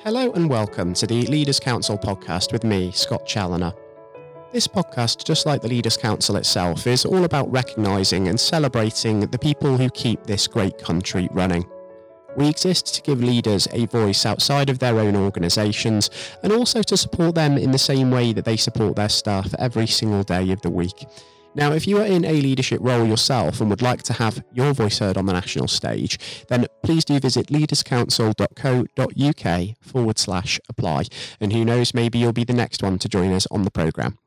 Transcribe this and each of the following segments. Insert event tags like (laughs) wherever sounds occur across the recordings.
Hello and welcome to the Leaders Council podcast with me, Scott Challoner. This podcast, just like the Leaders Council itself, is all about recognising and celebrating the people who keep this great country running. We exist to give leaders a voice outside of their own organisations and also to support them in the same way that they support their staff every single day of the week. Now, if you are in a leadership role yourself and would like to have your voice heard on the national stage, then please do visit leaderscouncil.co.uk forward slash apply. And who knows, maybe you'll be the next one to join us on the programme.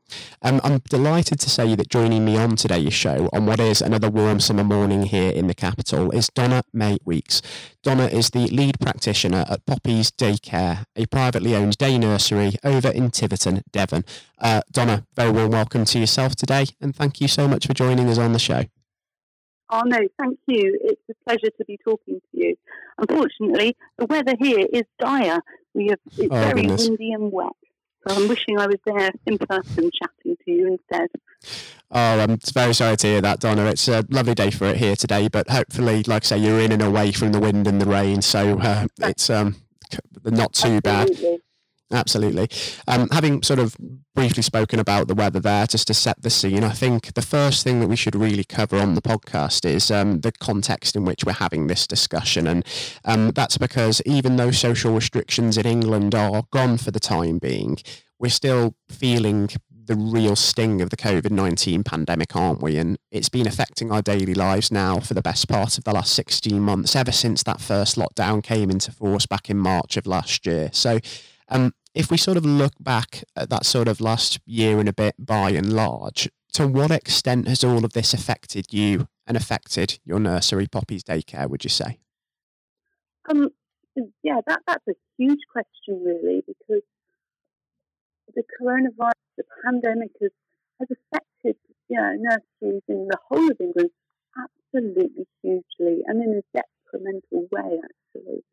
Um, I'm delighted to say that joining me on today's show on what is another warm summer morning here in the capital is Donna May Weeks. Donna is the lead practitioner at Poppies Day Care, a privately owned day nursery over in Tiverton, Devon. Uh, Donna, very warm welcome to yourself today, and thank you so much for joining us on the show. Oh no, thank you. It's a pleasure to be talking to you. Unfortunately, the weather here is dire. We have it's oh, very goodness. windy and wet. So I'm wishing I was there in person chatting to you instead. Oh, I'm very sorry to hear that, Donna. It's a lovely day for it here today, but hopefully, like I say, you're in and away from the wind and the rain, so uh, it's um, not too Absolutely. bad. Absolutely. Um, having sort of briefly spoken about the weather there, just to set the scene, I think the first thing that we should really cover on the podcast is um, the context in which we're having this discussion. And um, that's because even though social restrictions in England are gone for the time being, we're still feeling the real sting of the COVID 19 pandemic, aren't we? And it's been affecting our daily lives now for the best part of the last 16 months, ever since that first lockdown came into force back in March of last year. So, um, if we sort of look back at that sort of last year and a bit by and large, to what extent has all of this affected you and affected your nursery Poppies Day Care, would you say? Um, yeah, that, that's a huge question, really, because the coronavirus, the pandemic has, has affected you know, nurseries in the whole of England absolutely hugely and in a detrimental way, actually.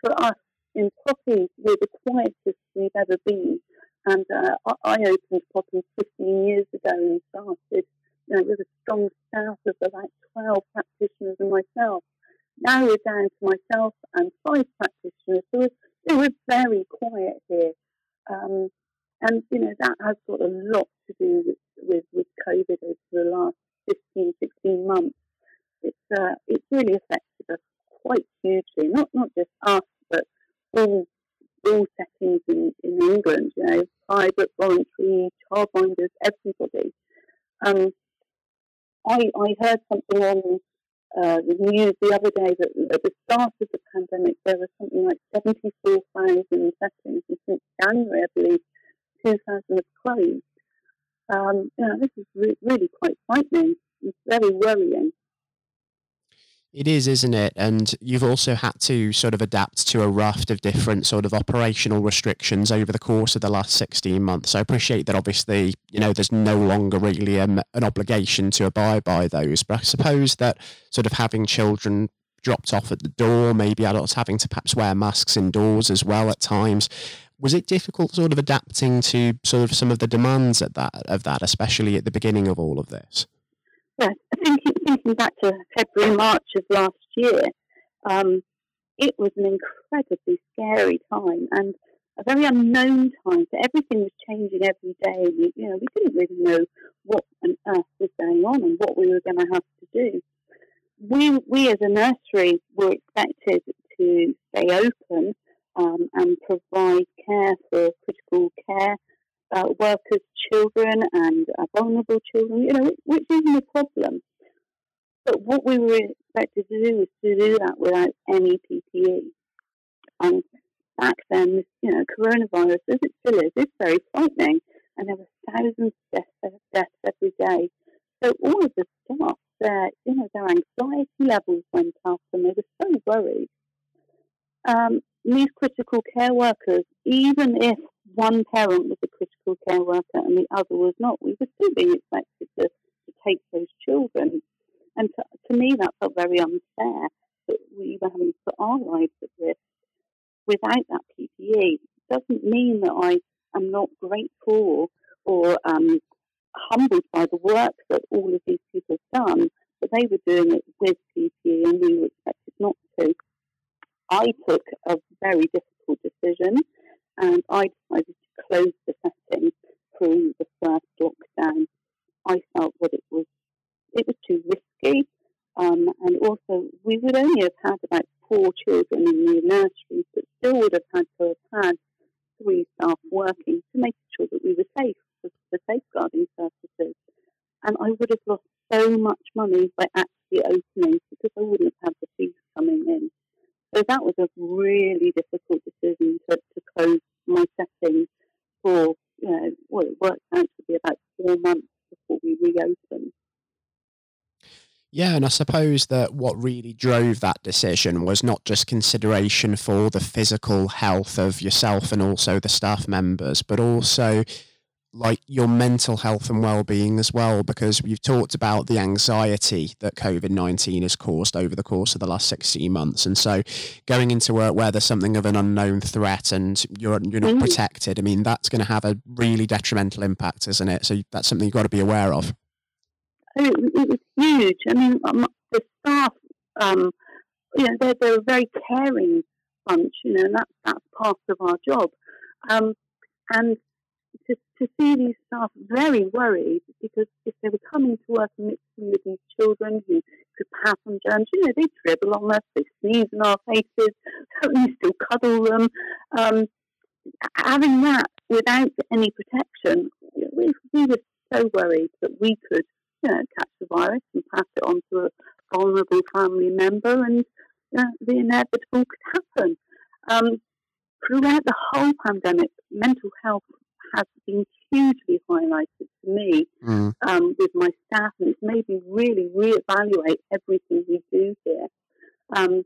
For us, in Poppy, we're the quietest we've ever been. And uh, I opened Poppy 15 years ago and started, you know, with a strong staff of about 12 practitioners and myself. Now we're down to myself and five practitioners. So we're, we're very quiet here. Um, and, you know, that has got a lot to do with, with, with COVID over the last 15, 16 months. It's, uh, it's really affected us quite hugely, not, not just us, all all settings in, in England, you know, private, voluntary, childminders, everybody. Um, I, I heard something on uh, the news the other day that at the start of the pandemic there were something like 74,000 settings, and since January, I believe, 2,000 have closed. Um, you know, this is re- really quite frightening. It's very worrying. It is, isn't it? And you've also had to sort of adapt to a raft of different sort of operational restrictions over the course of the last 16 months. I appreciate that obviously, you know, there's no longer really um, an obligation to abide by those. But I suppose that sort of having children dropped off at the door, maybe adults having to perhaps wear masks indoors as well at times. Was it difficult sort of adapting to sort of some of the demands at that of that, especially at the beginning of all of this? Yeah, thinking, thinking back to February, March of last year, um, it was an incredibly scary time and a very unknown time. So everything was changing every day. We, you know, we didn't really know what on earth was going on and what we were going to have to do. We, we as a nursery were expected to stay open um, and provide care for critical care uh, workers' children and uh, vulnerable children, you know, which isn't a problem. But what we were expected to do was to do that without any PPE. And back then, you know, coronavirus, as it still is, is very frightening. And there were thousands of deaths, deaths every day. So all of the staff, their, you know, their anxiety levels went up and they were so worried. Um, these critical care workers, even if one parent was a critical care worker and the other was not, we were still being expected to, to take those children. And to, to me, that felt very unfair that we were having to put our lives at risk without that PPE. It doesn't mean that I am not grateful or um, humbled by the work that all of these people have done, but they were doing it with PPE and we were expected not to. I took a very difficult decision and I decided to close the setting through the first lockdown. I felt that it was it was too risky, um, and also we would only have had about four children in the nursery, but still would have had to have had three staff working to make sure that we were safe for, for safeguarding purposes. And I would have lost so much money by actually opening because I wouldn't have had the fees coming in. So that was a really difficult decision to, to close my setting for, you know, well, it worked out to be about four months before we reopened. Yeah, and I suppose that what really drove that decision was not just consideration for the physical health of yourself and also the staff members, but also like your mental health and well-being as well because you've talked about the anxiety that covid-19 has caused over the course of the last 16 months. And so going into work where there's something of an unknown threat and you're you're not mm. protected i mean that's going to have a really detrimental impact isn't it? So that's something you've got to be aware of. It, it was huge. I mean um, the staff um, you know they're, they're a very caring bunch you know and that's that's part of our job. Um, and to, to see these staff very worried because if they were coming to work mixing with these children who could pass on germs, you know, they dribble on us, they sneeze in our faces, we still cuddle them. Um, having that without any protection, we, we were so worried that we could, you know, catch the virus and pass it on to a vulnerable family member and know, the inevitable could happen. Um, throughout the whole pandemic, mental health has been hugely highlighted to me mm. um, with my staff, and it's made me really reevaluate everything we do here. Um,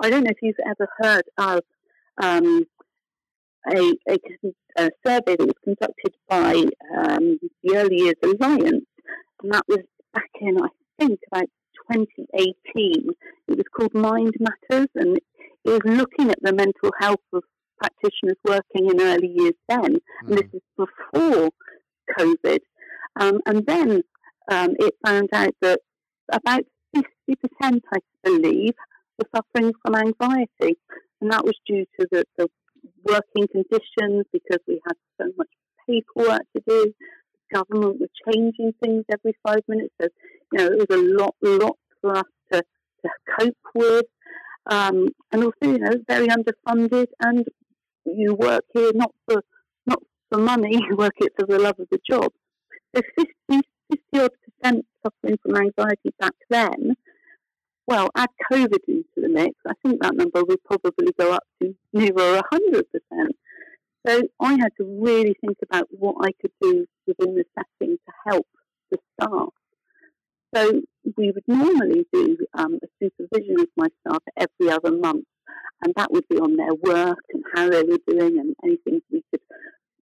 I don't know if you've ever heard of um, a, a, a, survey that was conducted by um, the Early Years Alliance, and that was back in, I think, about 2018. It was called Mind Matters, and it was looking at the mental health of practitioners working in early years then, mm. and this mm. is before COVID. Um, and then um, it found out that about 50%, I believe, were suffering from anxiety. And that was due to the, the working conditions because we had so much paperwork to do. The government were changing things every five minutes. So, you know, it was a lot, lot for us to, to cope with. Um, and also, you know, very underfunded and you work here not for not for money, (laughs) you work it for the love of the job. So 50, 50 odd percent suffering from anxiety back then. Well, add COVID into the mix, I think that number would probably go up to nearer 100%. So I had to really think about what I could do within the setting to help the staff. So we would normally do um, a supervision of my staff every other month and that would be on their work and how they were doing and anything we could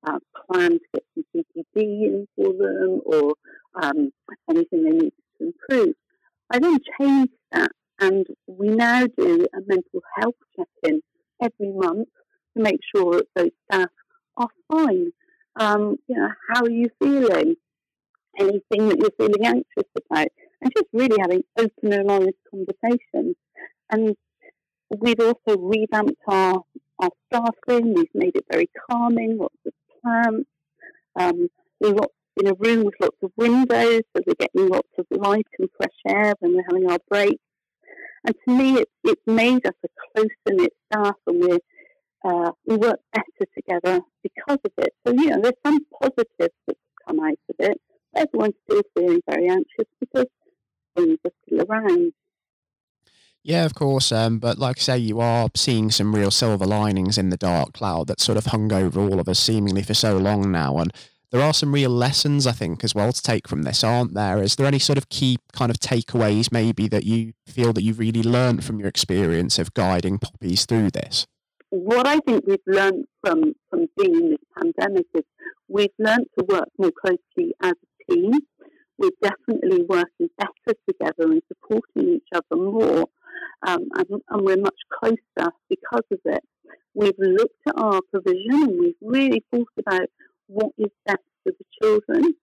uh, plan to get some CPD in for them or um, anything they need to improve. I then changed that and we now do a mental health check-in every month to make sure that those staff are fine. Um, you know, how are you feeling? Anything that you're feeling anxious about? And just really having open and honest conversations. And We've also revamped our, our staffing. We've made it very calming, lots of plants. Um, lots in a room with lots of windows, so we're getting lots of light and fresh air when we're having our breaks. And to me, it, it's made us a closer knit staff, and we uh, we work better together because of it. So you know, there's some positives that come out of it. Everyone's still feeling very anxious because things are still around. Yeah, of course. Um, but like I say, you are seeing some real silver linings in the dark cloud that sort of hung over all of us seemingly for so long now. And there are some real lessons, I think, as well to take from this, aren't there? Is there any sort of key kind of takeaways maybe that you feel that you've really learned from your experience of guiding poppies through this? What I think we've learned from, from being in this pandemic is we've learned to work more closely as a team. We're definitely working better together and supporting each other more um, and, and, we're much closer because of it. We've looked at our provision and we've really thought about what is best for the children.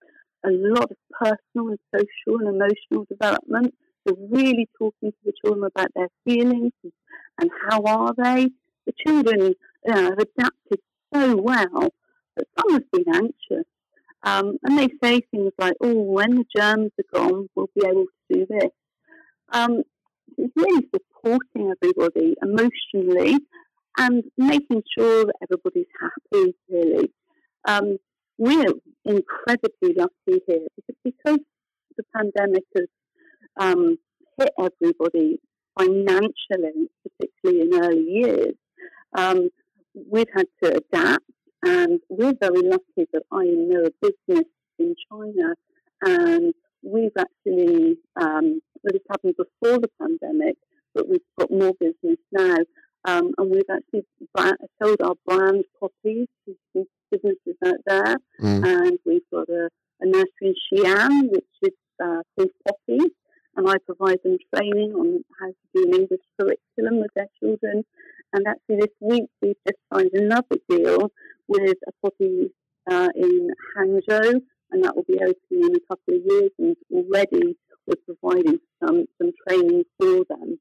A lot of personal and social and emotional development. So really talking to the children about their feelings and how are they. The children you know, have adapted so well, but some have been anxious. Um, and they say things like, oh, when the germs are gone, we'll be able to do this. Um, it's really supporting everybody emotionally and making sure that everybody's happy, really. Um, we're incredibly lucky here because, the pandemic has um, hit everybody financially, particularly in early years. Um, we've had to adapt, and we're very lucky that I know a business in China, and we've actually, um, this happened before the pandemic, but we've got more business now. Um, and we've actually sold our brand Poppies to businesses out there. Mm. And we've got a, a nursery in Xi'an, which is uh, called Poppy. And I provide them training on how to do an English curriculum with their children. And actually, this week we've just signed another deal with a Poppy uh, in Hangzhou, and that will be opening in a couple of years. And already we're providing some some training for them.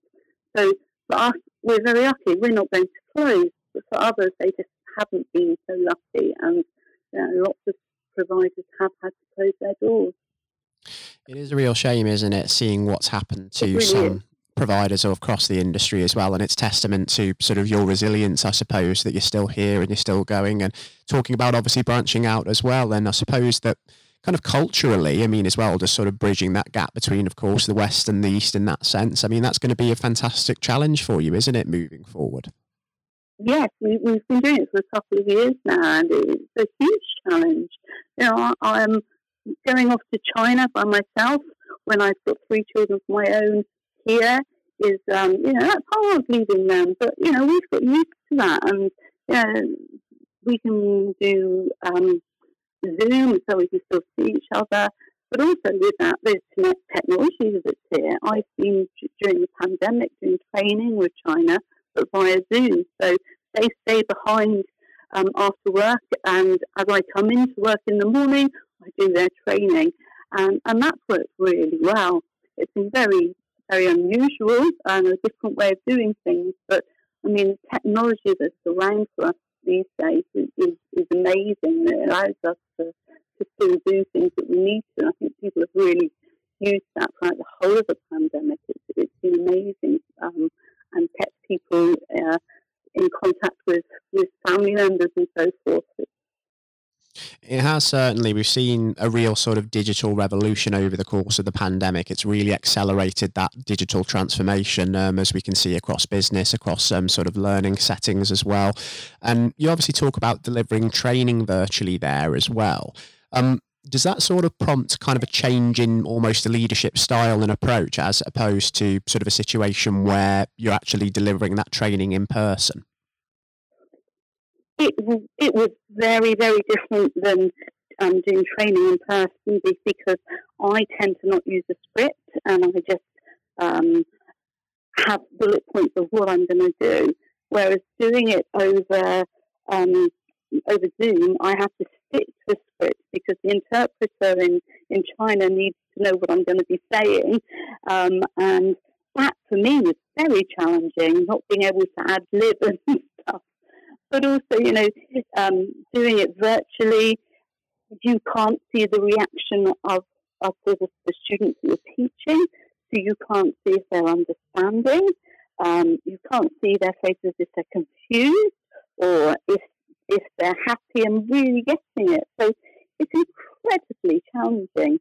So for us, we're very lucky. We're not going to close, but for others, they just haven't been so lucky, and you know, lots of providers have had to close their doors. It is a real shame, isn't it, seeing what's happened to really some is. providers across the industry as well, and it's testament to sort of your resilience, I suppose, that you're still here and you're still going, and talking about obviously branching out as well. And I suppose that kind of culturally, I mean, as well, just sort of bridging that gap between, of course, the West and the East in that sense. I mean, that's going to be a fantastic challenge for you, isn't it, moving forward? Yes, we, have been doing it for a couple of years now, and it's a huge challenge. You know, I, am going off to China by myself when I've got three children of my own here is, um, you know, that's hard leaving them, but, you know, we've got used to that, and, you know, we can do um, Zoom so we can still see each other. But also with that, there's technology that's here. I've been during the pandemic doing training with China, but via Zoom. So they stay behind um, after work, and as I come into work in the morning, I do their training, and and that's worked really well. It's been very very unusual and a different way of doing things, but I mean, technology that's around for us these days is, is, is amazing. It allows us to, to still do things that we need to. I think people have really used that throughout the whole of the pandemic. It's, it's been amazing um, and kept people uh, in contact with, with family members and so forth. It's it has certainly. We've seen a real sort of digital revolution over the course of the pandemic. It's really accelerated that digital transformation, um, as we can see across business, across um, sort of learning settings as well. And you obviously talk about delivering training virtually there as well. Um, does that sort of prompt kind of a change in almost a leadership style and approach as opposed to sort of a situation where you're actually delivering that training in person? It it was very very different than um, doing training in person because I tend to not use a script and I just um, have bullet points of what I'm going to do. Whereas doing it over um, over Zoom, I have to stick to the script because the interpreter in, in China needs to know what I'm going to be saying. Um, and that for me was very challenging, not being able to ad lib and but also, you know, um, doing it virtually, you can't see the reaction of, of the, the students you're teaching, so you can't see if they're understanding. Um, you can't see their faces if they're confused or if if they're happy and really getting it. So it's incredibly challenging.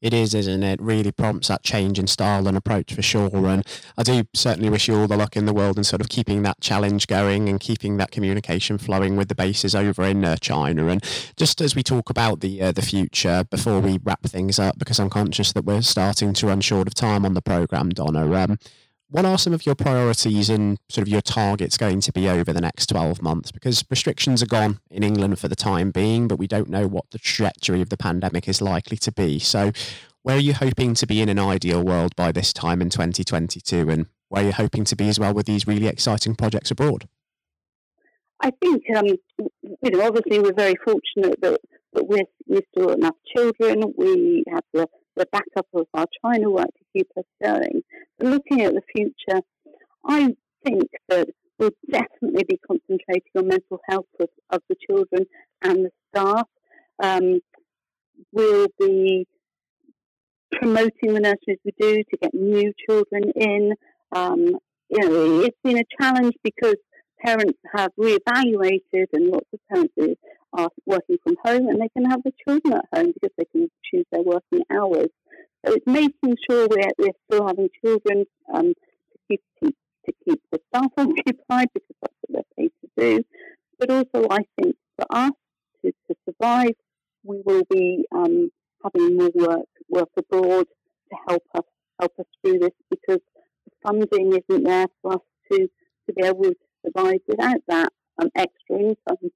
It is, isn't it? Really prompts that change in style and approach for sure. And I do certainly wish you all the luck in the world in sort of keeping that challenge going and keeping that communication flowing with the bases over in uh, China. And just as we talk about the uh, the future, before we wrap things up, because I'm conscious that we're starting to run short of time on the program, Donna. Um, what are some of your priorities and sort of your targets going to be over the next 12 months? Because restrictions are gone in England for the time being, but we don't know what the trajectory of the pandemic is likely to be. So, where are you hoping to be in an ideal world by this time in 2022? And where are you hoping to be as well with these really exciting projects abroad? I think, um, you know, obviously we're very fortunate that, that we're, we've still enough children. We have the the backup of our China work to keep us going. Looking at the future, I think that we'll definitely be concentrating on mental health of, of the children and the staff. Um, we'll be promoting the nurseries we do to get new children in. Um, you know, it's been a challenge because parents have reevaluated and lots of parents are working from home and they can have the children at home because they can choose their working hours. So it's making sure we're, we're still having children um, to, keep, to, keep the staff (laughs) occupied because that's what they're paid to do. But also, I think for us to, to survive, we will be um, having more work work abroad to help us help us through this because the funding isn't there for us to, to be able to survive without that um, extra income.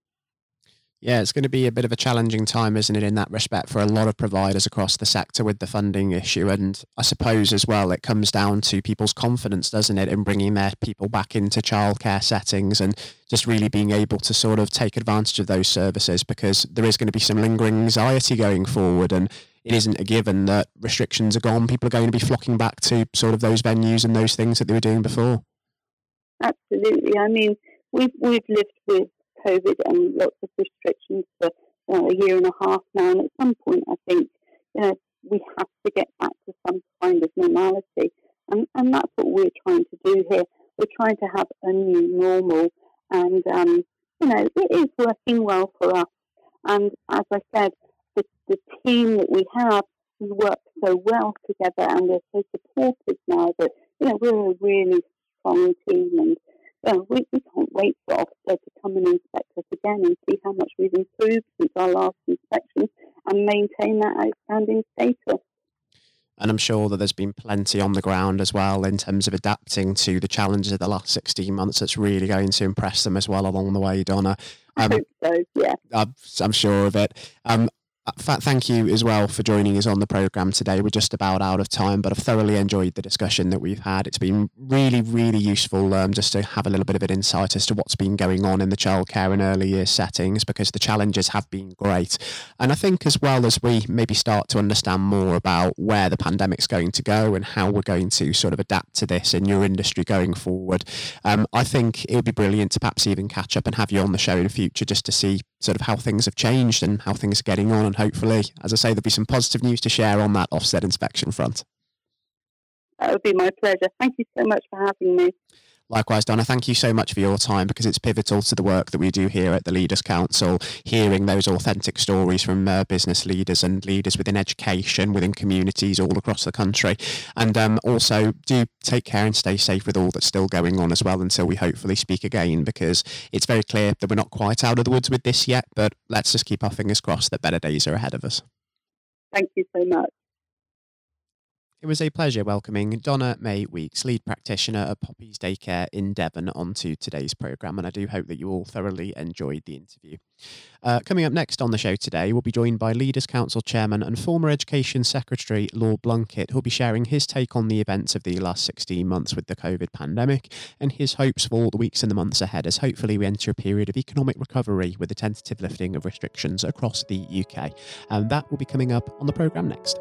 Yeah, it's going to be a bit of a challenging time, isn't it, in that respect for a lot of providers across the sector with the funding issue. And I suppose as well, it comes down to people's confidence, doesn't it, in bringing their people back into childcare settings and just really being able to sort of take advantage of those services because there is going to be some lingering anxiety going forward. And it isn't a given that restrictions are gone. People are going to be flocking back to sort of those venues and those things that they were doing before. Absolutely. I mean, we've, we've lived with COVID and lots of restrictions for you know, a year and a half now. And at some point, I think you know we have to get back to some kind of normality, and and that's what we're trying to do here. We're trying to have a new normal, and um, you know it is working well for us. And as I said, the, the team that we have we work so well together, and we're so supportive now that you know we're a really strong team and well, we, we wait for Ofsted to come and inspect us again and see how much we've improved since our last inspection and maintain that outstanding status. And I'm sure that there's been plenty on the ground as well in terms of adapting to the challenges of the last 16 months that's really going to impress them as well along the way, Donna. Um, I hope so, yeah. I'm, I'm sure of it. Um, thank you as well for joining us on the program today. We're just about out of time, but I've thoroughly enjoyed the discussion that we've had. It's been really, really useful um, just to have a little bit of an insight as to what's been going on in the childcare and early years settings because the challenges have been great. And I think as well as we maybe start to understand more about where the pandemic's going to go and how we're going to sort of adapt to this in your industry going forward, um, I think it would be brilliant to perhaps even catch up and have you on the show in the future just to see sort of how things have changed and how things are getting on. And hopefully, as I say, there'll be some positive news to share on that Ofsted inspection front. That would be my pleasure. Thank you so much for having me. Likewise, Donna, thank you so much for your time because it's pivotal to the work that we do here at the Leaders Council, hearing those authentic stories from uh, business leaders and leaders within education, within communities all across the country. And um, also, do take care and stay safe with all that's still going on as well until we hopefully speak again because it's very clear that we're not quite out of the woods with this yet, but let's just keep our fingers crossed that better days are ahead of us. Thank you so much. It was a pleasure welcoming Donna-May Weeks, lead practitioner at Poppies Day Care in Devon, onto today's programme, and I do hope that you all thoroughly enjoyed the interview. Uh, coming up next on the show today, we'll be joined by Leaders Council Chairman and former Education Secretary Lord Blunkett, who'll be sharing his take on the events of the last 16 months with the COVID pandemic and his hopes for the weeks and the months ahead as hopefully we enter a period of economic recovery with the tentative lifting of restrictions across the UK. And that will be coming up on the programme next.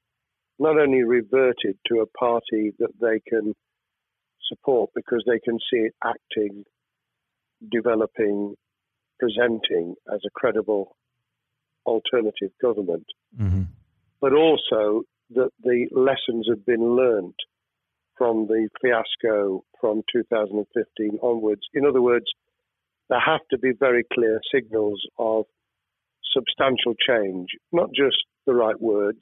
not only reverted to a party that they can support because they can see it acting, developing, presenting as a credible alternative government, mm-hmm. but also that the lessons have been learned from the fiasco from 2015 onwards. In other words, there have to be very clear signals of substantial change, not just the right words,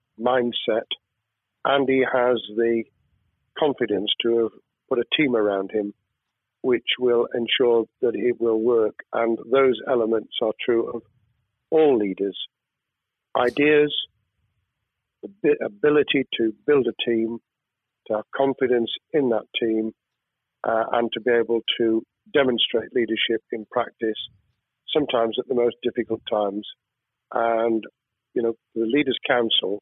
mindset, and he has the confidence to have put a team around him which will ensure that it will work. And those elements are true of all leaders ideas, ability to build a team, to have confidence in that team, uh, and to be able to demonstrate leadership in practice, sometimes at the most difficult times. And, you know, the Leaders' Council,